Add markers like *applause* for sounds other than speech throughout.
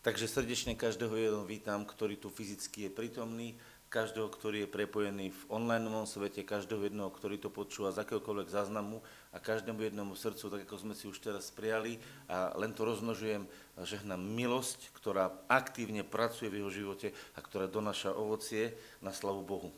Takže srdečne každého jedného vítam, ktorý tu fyzicky je prítomný, každého, ktorý je prepojený v online svete, každého jedného, ktorý to počúva z akéhokoľvek záznamu a každému jednému srdcu, tak ako sme si už teraz prijali a len to rozmnožujem, žehnám milosť, ktorá aktívne pracuje v jeho živote a ktorá donáša ovocie na slavu Bohu.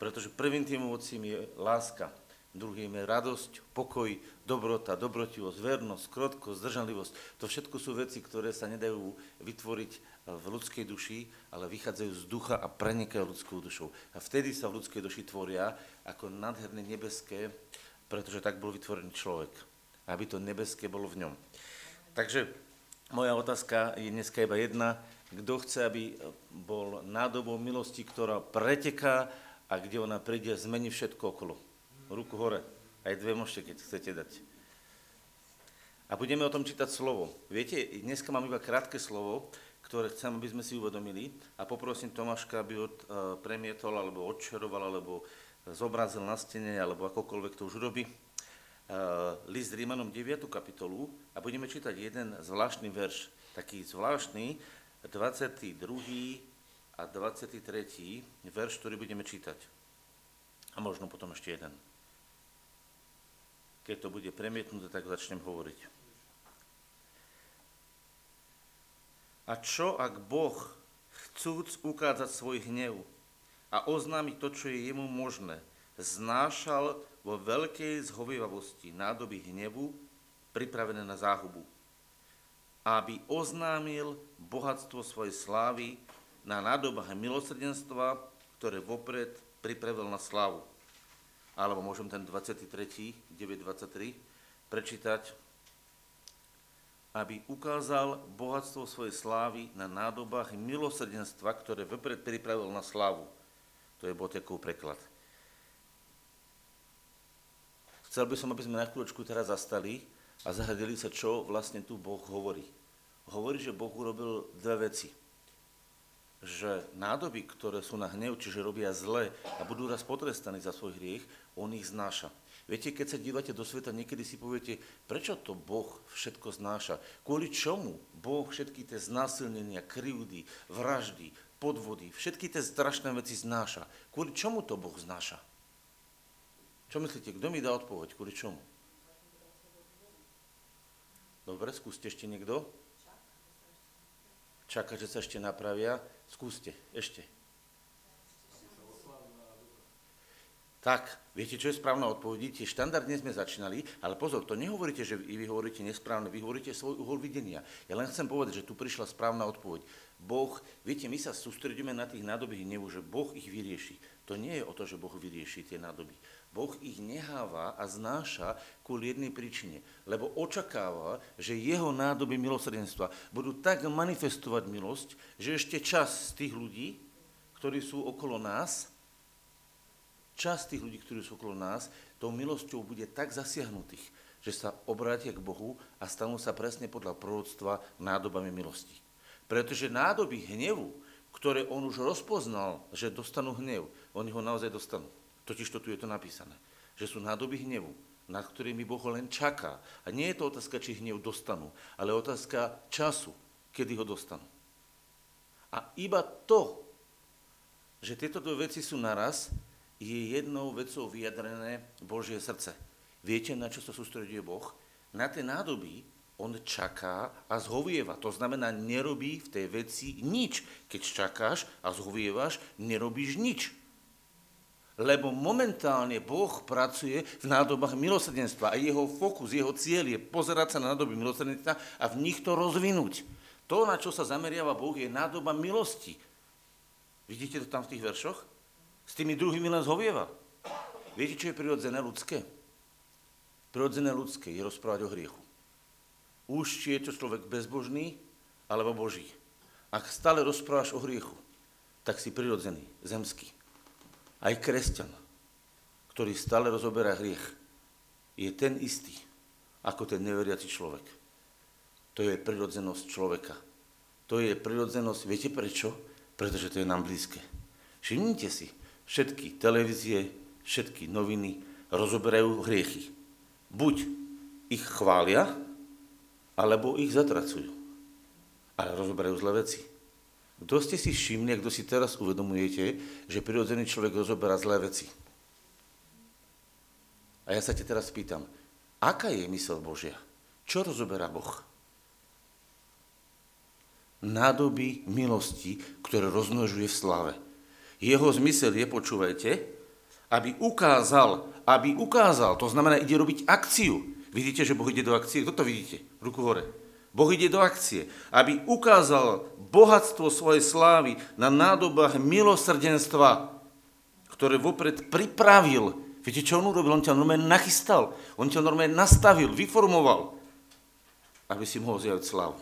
Pretože prvým tým ovocím je láska, druhým je radosť, pokoj, dobrota, dobrotivosť, vernosť, krotkosť, zdržanlivosť. To všetko sú veci, ktoré sa nedajú vytvoriť v ľudskej duši, ale vychádzajú z ducha a prenikajú ľudskou dušou. A vtedy sa v ľudskej duši tvoria ako nádherné nebeské, pretože tak bol vytvorený človek. Aby to nebeské bolo v ňom. Takže moja otázka je dneska iba jedna. Kto chce, aby bol nádobou milosti, ktorá preteká a kde ona príde, zmení všetko okolo? Ruku hore. Aj dve môžete, keď chcete dať. A budeme o tom čítať slovo. Viete, dneska mám iba krátke slovo, ktoré chcem, aby sme si uvedomili a poprosím Tomáška, aby ho uh, premietol, alebo odčeroval, alebo zobrazil na stene, alebo akokoľvek to už robí. Uh, list Rímanom 9. kapitolu a budeme čítať jeden zvláštny verš, taký zvláštny, 22. a 23. verš, ktorý budeme čítať. A možno potom ešte jeden. Keď to bude premietnuté, tak začnem hovoriť. A čo ak Boh, chcúc ukázať svoj hnev a oznámiť to, čo je jemu možné, znášal vo veľkej zhovievavosti nádoby hnevu, pripravené na záhubu, aby oznámil bohatstvo svojej slávy na nádobách milosrdenstva, ktoré vopred pripravil na slávu alebo môžem ten 23, 9.23 prečítať, aby ukázal bohatstvo svojej slávy na nádobách milosrdenstva, ktoré vopred pripravil na slávu. To je Botekov preklad. Chcel by som, aby sme na chvíľočku teraz zastali a zahradili sa, čo vlastne tu Boh hovorí. Hovorí, že Boh urobil dve veci že nádoby, ktoré sú na hnev, čiže robia zle a budú raz potrestaní za svoj hriech, on ich znáša. Viete, keď sa dívate do sveta, niekedy si poviete, prečo to Boh všetko znáša? Kvôli čomu Boh všetky tie znásilnenia, krivdy, vraždy, podvody, všetky tie strašné veci znáša? Kvôli čomu to Boh znáša? Čo myslíte, kto mi dá odpoveď? Kvôli čomu? Dobre, skúste ešte niekto. Čaká, že sa ešte napravia. Skúste, ešte. Tak, viete, čo je správna odpoveď? Tie štandardne sme začínali, ale pozor, to nehovoríte, že vy hovoríte nesprávne, vy hovoríte svoj uhol videnia. Ja len chcem povedať, že tu prišla správna odpoveď. Boh, viete, my sa sústredíme na tých nádoby hnevu, že Boh ich vyrieši. To nie je o to, že Boh vyrieši tie nádoby. Boh ich neháva a znáša kvôli jednej príčine, lebo očakáva, že jeho nádoby milosrdenstva budú tak manifestovať milosť, že ešte čas z tých ľudí, ktorí sú okolo nás, časť tých ľudí, ktorí sú okolo nás, tou milosťou bude tak zasiahnutých, že sa obrátia k Bohu a stanú sa presne podľa proroctva nádobami milosti. Pretože nádoby hnevu, ktoré on už rozpoznal, že dostanú hnev, oni ho naozaj dostanú. Totiž to tu je to napísané, že sú nádoby hnevu, nad ktorými Boh len čaká. A nie je to otázka, či hnev dostanú, ale otázka času, kedy ho dostanú. A iba to, že tieto dve veci sú naraz, je jednou vecou vyjadrené Božie srdce. Viete, na čo sa sústreduje Boh? Na tie nádoby on čaká a zhovieva. To znamená, nerobí v tej veci nič. Keď čakáš a zhovievaš, nerobíš nič. Lebo momentálne Boh pracuje v nádobách milosrdenstva a jeho fokus, jeho cieľ je pozerať sa na nádoby milosrdenstva a v nich to rozvinúť. To, na čo sa zameriava Boh, je nádoba milosti. Vidíte to tam v tých veršoch? S tými druhými len zhovieva. Viete, čo je prirodzené ľudské? Prirodzené ľudské je rozprávať o hriechu. Už či je to človek bezbožný, alebo boží. Ak stále rozprávaš o hriechu, tak si prirodzený, zemský. Aj kresťan, ktorý stále rozoberá hriech, je ten istý, ako ten neveriaci človek. To je prirodzenosť človeka. To je prirodzenosť, viete prečo? Pretože to je nám blízke. Všimnite si, všetky televízie, všetky noviny rozoberajú hriechy. Buď ich chvália, alebo ich zatracujú. Ale rozoberajú zlé veci. Kto ste si všimli, kto si teraz uvedomujete, že prirodzený človek rozoberá zlé veci? A ja sa te teraz pýtam, aká je mysel Božia? Čo rozoberá Boh? Nádoby milosti, ktoré rozmnožuje v slave. Jeho zmysel je, počúvajte, aby ukázal, aby ukázal, to znamená, ide robiť akciu. Vidíte, že Boh ide do akcie? Kto to vidíte? Ruku hore. Boh ide do akcie, aby ukázal bohatstvo svojej slávy na nádobách milosrdenstva, ktoré vopred pripravil. Viete, čo on urobil? On ťa normálne nachystal, on ťa normálne nastavil, vyformoval, aby si mohol zjaviť slávu.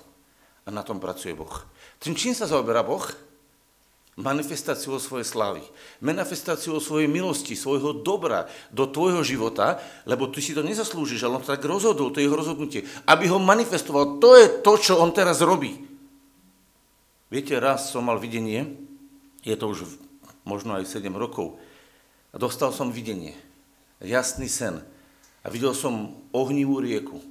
A na tom pracuje Boh. Tým čím sa zaoberá Boh? Manifestáciou svojej slavy, manifestáciou svojej milosti, svojho dobra do tvojho života, lebo ty si to nezaslúžiš, ale on tak rozhodol, to je jeho rozhodnutie, aby ho manifestoval. To je to, čo on teraz robí. Viete, raz som mal videnie, je to už možno aj 7 rokov, a dostal som videnie, jasný sen. A videl som ohnivú rieku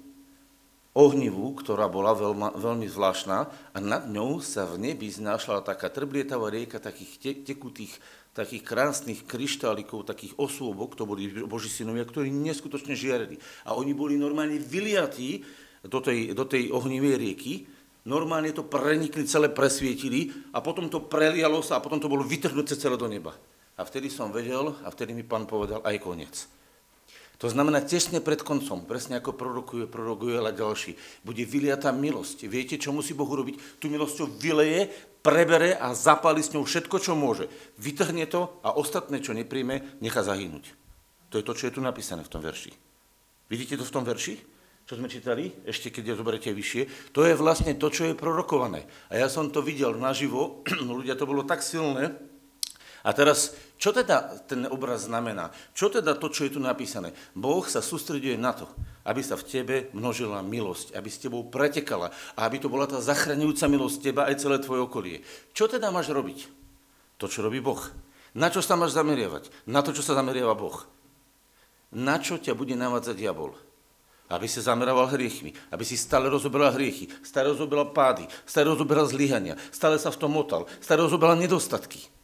ohnivú, ktorá bola veľma, veľmi zvláštna a nad ňou sa v nebi znášala taká trblietavá rieka takých te, tekutých, takých krásnych kryštálikov, takých osôbok, to boli Boží synovia, ktorí neskutočne žiarili. A oni boli normálne vyliatí do tej, do tej ohnivej rieky, normálne to prenikli, celé presvietili a potom to prelialo sa a potom to bolo vytrhnuté celé do neba. A vtedy som vedel a vtedy mi pán povedal aj koniec. To znamená, tesne pred koncom, presne ako prorokuje, prorokuje ale ďalší, bude vyliatá milosť. Viete, čo musí Boh urobiť? Tu milosťou vyleje, prebere a zapáli s ňou všetko, čo môže. Vytrhne to a ostatné, čo nepríjme, nechá zahynúť. To je to, čo je tu napísané v tom verši. Vidíte to v tom verši? Čo sme čítali, ešte keď je zoberete vyššie, to je vlastne to, čo je prorokované. A ja som to videl naživo, *clears throat* ľudia, to bolo tak silné, a teraz, čo teda ten obraz znamená? Čo teda to, čo je tu napísané? Boh sa sústreduje na to, aby sa v tebe množila milosť, aby s tebou pretekala a aby to bola tá zachraňujúca milosť teba aj celé tvoje okolie. Čo teda máš robiť? To, čo robí Boh. Na čo sa máš zameriavať? Na to, čo sa zameriava Boh. Na čo ťa bude navádzať diabol? Aby sa zameroval hriechmi, aby si stále rozoberal hriechy, stále rozoberal pády, stále rozoberal zlyhania, stále sa v tom motal, stále rozoberal nedostatky.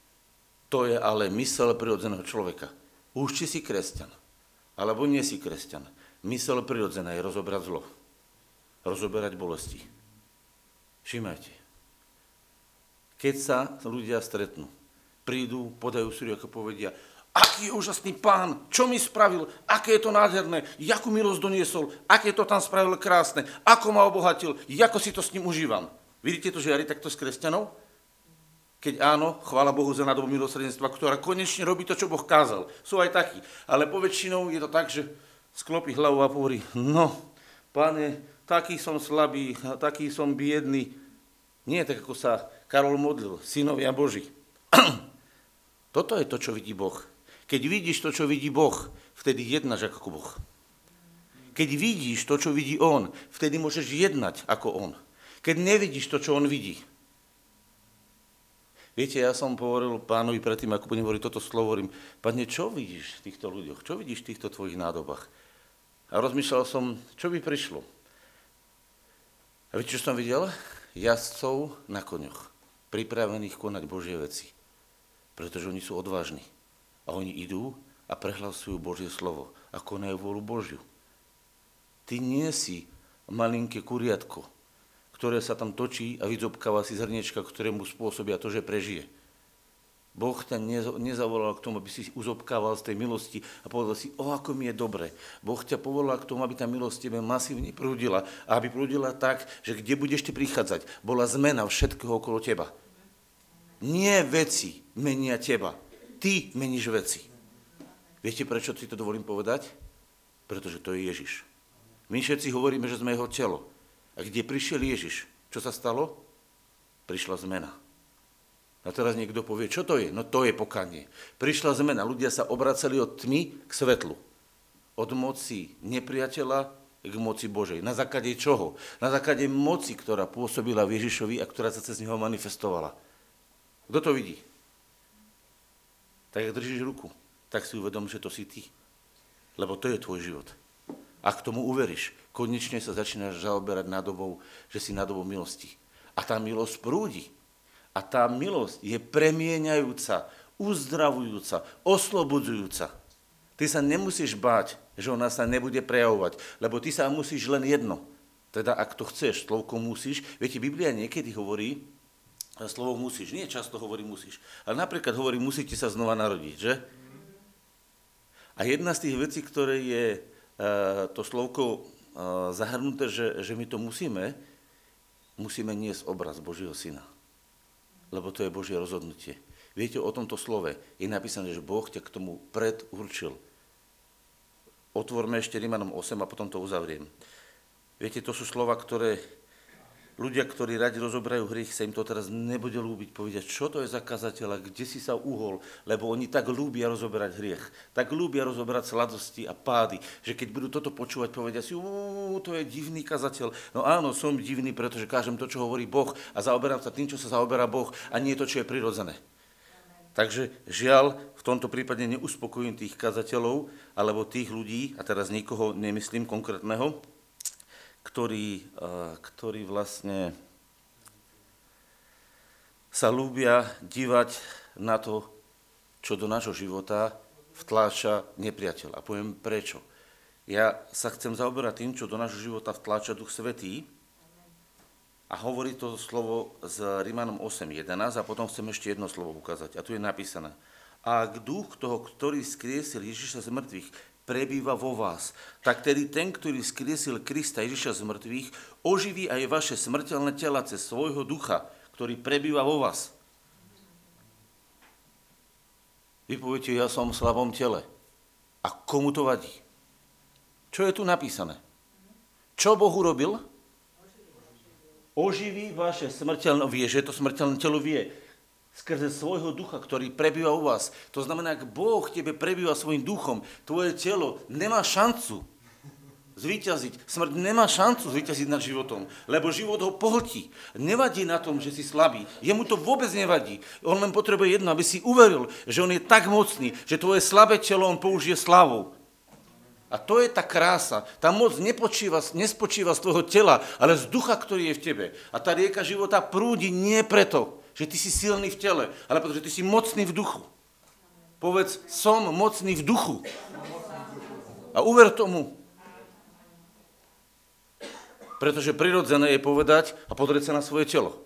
To je ale mysel prirodzeného človeka. Už či si kresťan, alebo nie si kresťan. Mysel prirodzená je rozobrať zlo. Rozoberať bolesti. Všimajte. Keď sa ľudia stretnú, prídu, podajú si ako povedia, aký je úžasný pán, čo mi spravil, aké je to nádherné, jakú milosť doniesol, aké to tam spravil krásne, ako ma obohatil, ako si to s ním užívam. Vidíte to žiari takto s kresťanov? Keď áno, chvála Bohu za nádobu milosrdenstva, ktorá konečne robí to, čo Boh kázal. Sú aj takí. Ale poväčšinou je to tak, že sklopí hlavu a hovorí, no, pane, taký som slabý, taký som biedný. Nie tak, ako sa Karol modlil, synovia Boží. *clears throat* Toto je to, čo vidí Boh. Keď vidíš to, čo vidí Boh, vtedy jednáš ako Boh. Keď vidíš to, čo vidí On, vtedy môžeš jednať ako On. Keď nevidíš to, čo On vidí, Viete, ja som hovoril pánovi predtým, ako budem hovoriť toto slovo, hovorím, pane, čo vidíš v týchto ľuďoch? Čo vidíš v týchto tvojich nádobách? A rozmýšľal som, čo by prišlo. A viete, čo som videl? Jazdcov na koňoch, pripravených konať Božie veci. Pretože oni sú odvážni. A oni idú a prehlasujú Božie slovo a konajú vôľu Božiu. Ty nie si malinké kuriatko, ktoré sa tam točí a vyzobkáva si zrniečka, ktoré mu spôsobia to, že prežije. Boh ťa nezavolal k tomu, aby si uzobkával z tej milosti a povedal si, o ako mi je dobre. Boh ťa povolal k tomu, aby tá milosť tebe masívne prúdila a aby prúdila tak, že kde budeš ty prichádzať, bola zmena všetkého okolo teba. Nie veci menia teba, ty meníš veci. Viete, prečo si to dovolím povedať? Pretože to je Ježiš. My všetci hovoríme, že sme jeho telo. A kde prišiel Ježiš? Čo sa stalo? Prišla zmena. A teraz niekto povie, čo to je? No to je pokanie. Prišla zmena. Ľudia sa obracali od tmy k svetlu. Od moci nepriateľa k moci Božej. Na základe čoho? Na základe moci, ktorá pôsobila v Ježišovi a ktorá sa cez neho manifestovala. Kto to vidí? Tak, ak držíš ruku, tak si uvedom, že to si ty. Lebo to je tvoj život. Ak tomu uveríš, konečne sa začínaš zaoberať nádobou, že si nádobou milosti. A tá milosť prúdi. A tá milosť je premieňajúca, uzdravujúca, oslobodzujúca. Ty sa nemusíš báť, že ona sa nebude prejavovať, lebo ty sa musíš len jedno. Teda ak to chceš, slovko musíš. Viete, Biblia niekedy hovorí, slovo musíš, nie často hovorí musíš, ale napríklad hovorí, musíte sa znova narodiť, že? A jedna z tých vecí, ktoré je e, to slovko zahrnuté, že, že my to musíme, musíme niesť obraz Božieho Syna. Lebo to je Božie rozhodnutie. Viete, o tomto slove je napísané, že Boh ťa k tomu predurčil. Otvorme ešte Rimanom 8 a potom to uzavriem. Viete, to sú slova, ktoré ľudia, ktorí radi rozoberajú hriech, sa im to teraz nebude ľúbiť povedať, čo to je za kazateľa, kde si sa uhol, lebo oni tak ľúbia rozoberať hriech, tak ľúbia rozoberať sladosti a pády, že keď budú toto počúvať, povedia si, to je divný kazateľ. No áno, som divný, pretože kážem to, čo hovorí Boh a zaoberám sa tým, čo sa zaoberá Boh a nie to, čo je prirodzené. Takže žiaľ, v tomto prípade neuspokojím tých kazateľov alebo tých ľudí, a teraz nikoho nemyslím konkrétneho, ktorí, ktorí vlastne sa ľúbia dívať na to, čo do nášho života vtláča nepriateľ. A poviem prečo. Ja sa chcem zaoberať tým, čo do nášho života vtláča Duch Svetý. A hovorí to slovo s Rímanom 8.11 a potom chcem ešte jedno slovo ukázať. A tu je napísané. A k duch toho, ktorý skriesil Ježiša z mŕtvych, prebýva vo vás. Tak tedy ten, ktorý skriesil Krista Ježiša z mŕtvych, oživí aj vaše smrteľné tela cez svojho ducha, ktorý prebýva vo vás. Vy poviete, ja som v slabom tele. A komu to vadí? Čo je tu napísané? Čo Boh urobil? Oživí vaše smrteľné, vie, že to smrteľné telo vie skrze svojho ducha, ktorý prebýva u vás. To znamená, ak Boh tebe prebýva svojim duchom, tvoje telo nemá šancu zvíťaziť. Smrť nemá šancu zvíťaziť nad životom, lebo život ho pohltí. Nevadí na tom, že si slabý. Jemu to vôbec nevadí. On len potrebuje jedno, aby si uveril, že on je tak mocný, že tvoje slabé telo on použije slavou. A to je tá krása. Tá moc nepočíva, nespočíva z tvojho tela, ale z ducha, ktorý je v tebe. A tá rieka života prúdi nie preto, že ty si silný v tele, ale pretože ty si mocný v duchu. Povedz, som mocný v duchu. A uver tomu. Pretože prirodzené je povedať a pozrieť sa na svoje telo.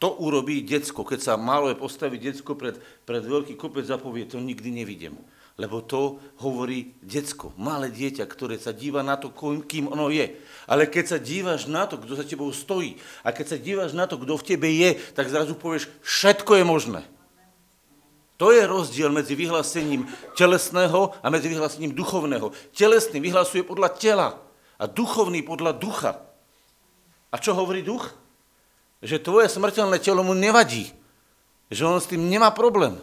To urobí decko. Keď sa málo je postaviť decko pred, pred veľký kopec a povie, to nikdy nevidím. Lebo to hovorí decko, malé dieťa, ktoré sa díva na to, kým ono je. Ale keď sa dívaš na to, kto za tebou stojí, a keď sa dívaš na to, kto v tebe je, tak zrazu povieš, všetko je možné. To je rozdiel medzi vyhlásením telesného a medzi vyhlásením duchovného. Telesný vyhlasuje podľa tela a duchovný podľa ducha. A čo hovorí duch? Že tvoje smrteľné telo mu nevadí. Že on s tým nemá problém.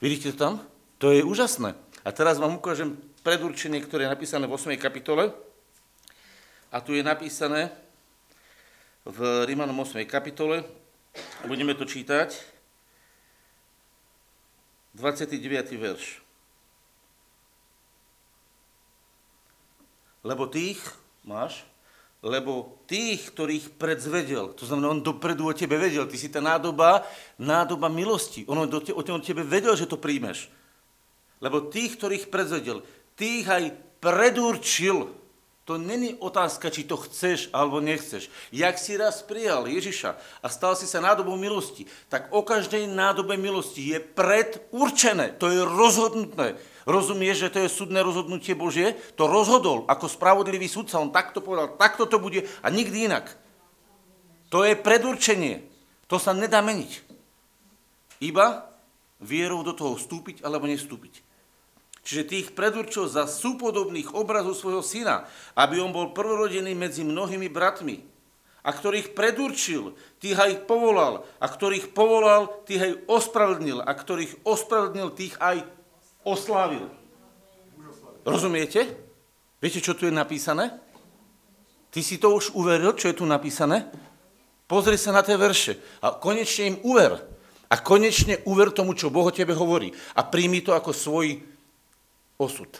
Vidíte to tam? To je úžasné. A teraz vám ukážem predurčenie, ktoré je napísané v 8. kapitole. A tu je napísané v Rímanom 8. kapitole. Budeme to čítať. 29. verš. Lebo tých, máš, lebo tých, ktorých predzvedel, to znamená, on dopredu o tebe vedel, ty si tá nádoba, nádoba milosti. On o tebe vedel, že to príjmeš lebo tých, ktorých predzvedel, tých aj predurčil. To není otázka, či to chceš alebo nechceš. Jak si raz prijal Ježiša a stal si sa nádobou milosti, tak o každej nádobe milosti je predurčené. To je rozhodnuté. Rozumieš, že to je súdne rozhodnutie Božie? To rozhodol ako spravodlivý sudca. On takto povedal, takto to bude a nikdy inak. To je predurčenie. To sa nedá meniť. Iba vierou do toho vstúpiť alebo nestúpiť. Čiže tých predurčil za súpodobných obrazov svojho syna, aby on bol prvorodený medzi mnohými bratmi. A ktorých predurčil, tých aj povolal. A ktorých povolal, tých aj ospravedlnil. A ktorých ospravedlnil, tých aj oslávil. Rozumiete? Viete, čo tu je napísané? Ty si to už uveril, čo je tu napísané? Pozri sa na tie verše a konečne im uver. A konečne uver tomu, čo Boh o tebe hovorí. A príjmi to ako svoj osud.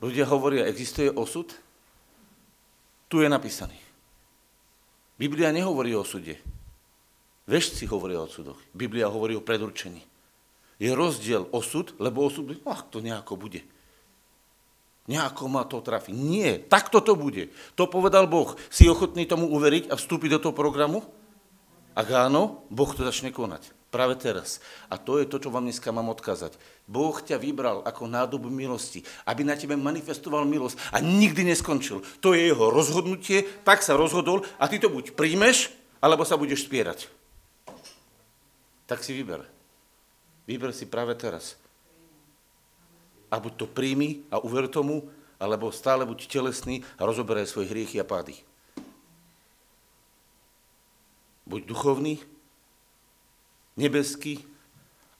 Ľudia hovoria, existuje osud? Tu je napísaný. Biblia nehovorí o súde. Vešci hovoria o súdoch. Biblia hovorí o predurčení. Je rozdiel osud, lebo osud, ach, to nejako bude. Nejako ma to trafi. Nie, takto to bude. To povedal Boh. Si ochotný tomu uveriť a vstúpiť do toho programu? Ak áno, Boh to začne konať. Práve teraz. A to je to, čo vám dneska mám odkázať. Boh ťa vybral ako nádobu milosti, aby na tebe manifestoval milosť a nikdy neskončil. To je jeho rozhodnutie, tak sa rozhodol a ty to buď príjmeš, alebo sa budeš spierať. Tak si vyber. Vyber si práve teraz. A buď to príjmi a uver tomu, alebo stále buď telesný a rozoberaj svoje hriechy a pády. Buď duchovný, nebeský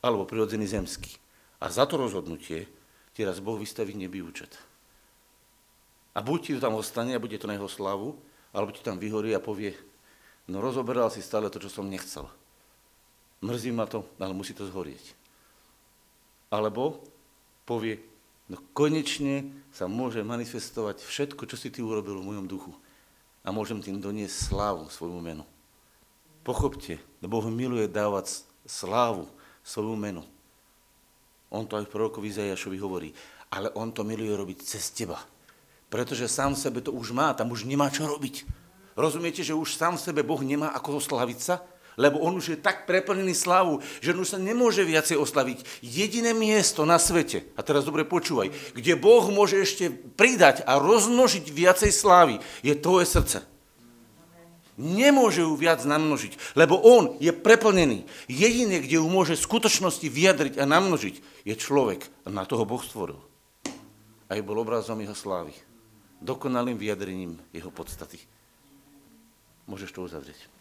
alebo prirodzený zemský. A za to rozhodnutie ti raz Boh vystaví nebý účet. A buď ti to tam ostane a bude to na jeho slavu, alebo ti tam vyhorí a povie, no rozoberal si stále to, čo som nechcel. Mrzí ma to, ale musí to zhorieť. Alebo povie, no konečne sa môže manifestovať všetko, čo si ty urobil v mojom duchu. A môžem tým doniesť slávu svojmu menu. Pochopte, Boh miluje dávať slávu svoju menu. On to aj v prorokovi Izajašovi hovorí. Ale on to miluje robiť cez teba. Pretože sám sebe to už má, tam už nemá čo robiť. Rozumiete, že už sám sebe Boh nemá ako oslaviť sa? Lebo on už je tak preplnený slávu, že on už sa nemôže viacej oslaviť. Jediné miesto na svete, a teraz dobre počúvaj, kde Boh môže ešte pridať a rozmnožiť viacej slávy, je tvoje srdce. Nemôže ju viac namnožiť, lebo on je preplnený. Jediné, kde ju môže v skutočnosti vyjadriť a namnožiť, je človek. A na toho Boh stvoril. Je bol obrazom jeho slávy. Dokonalým vyjadrením jeho podstaty. Môžeš to uzavrieť.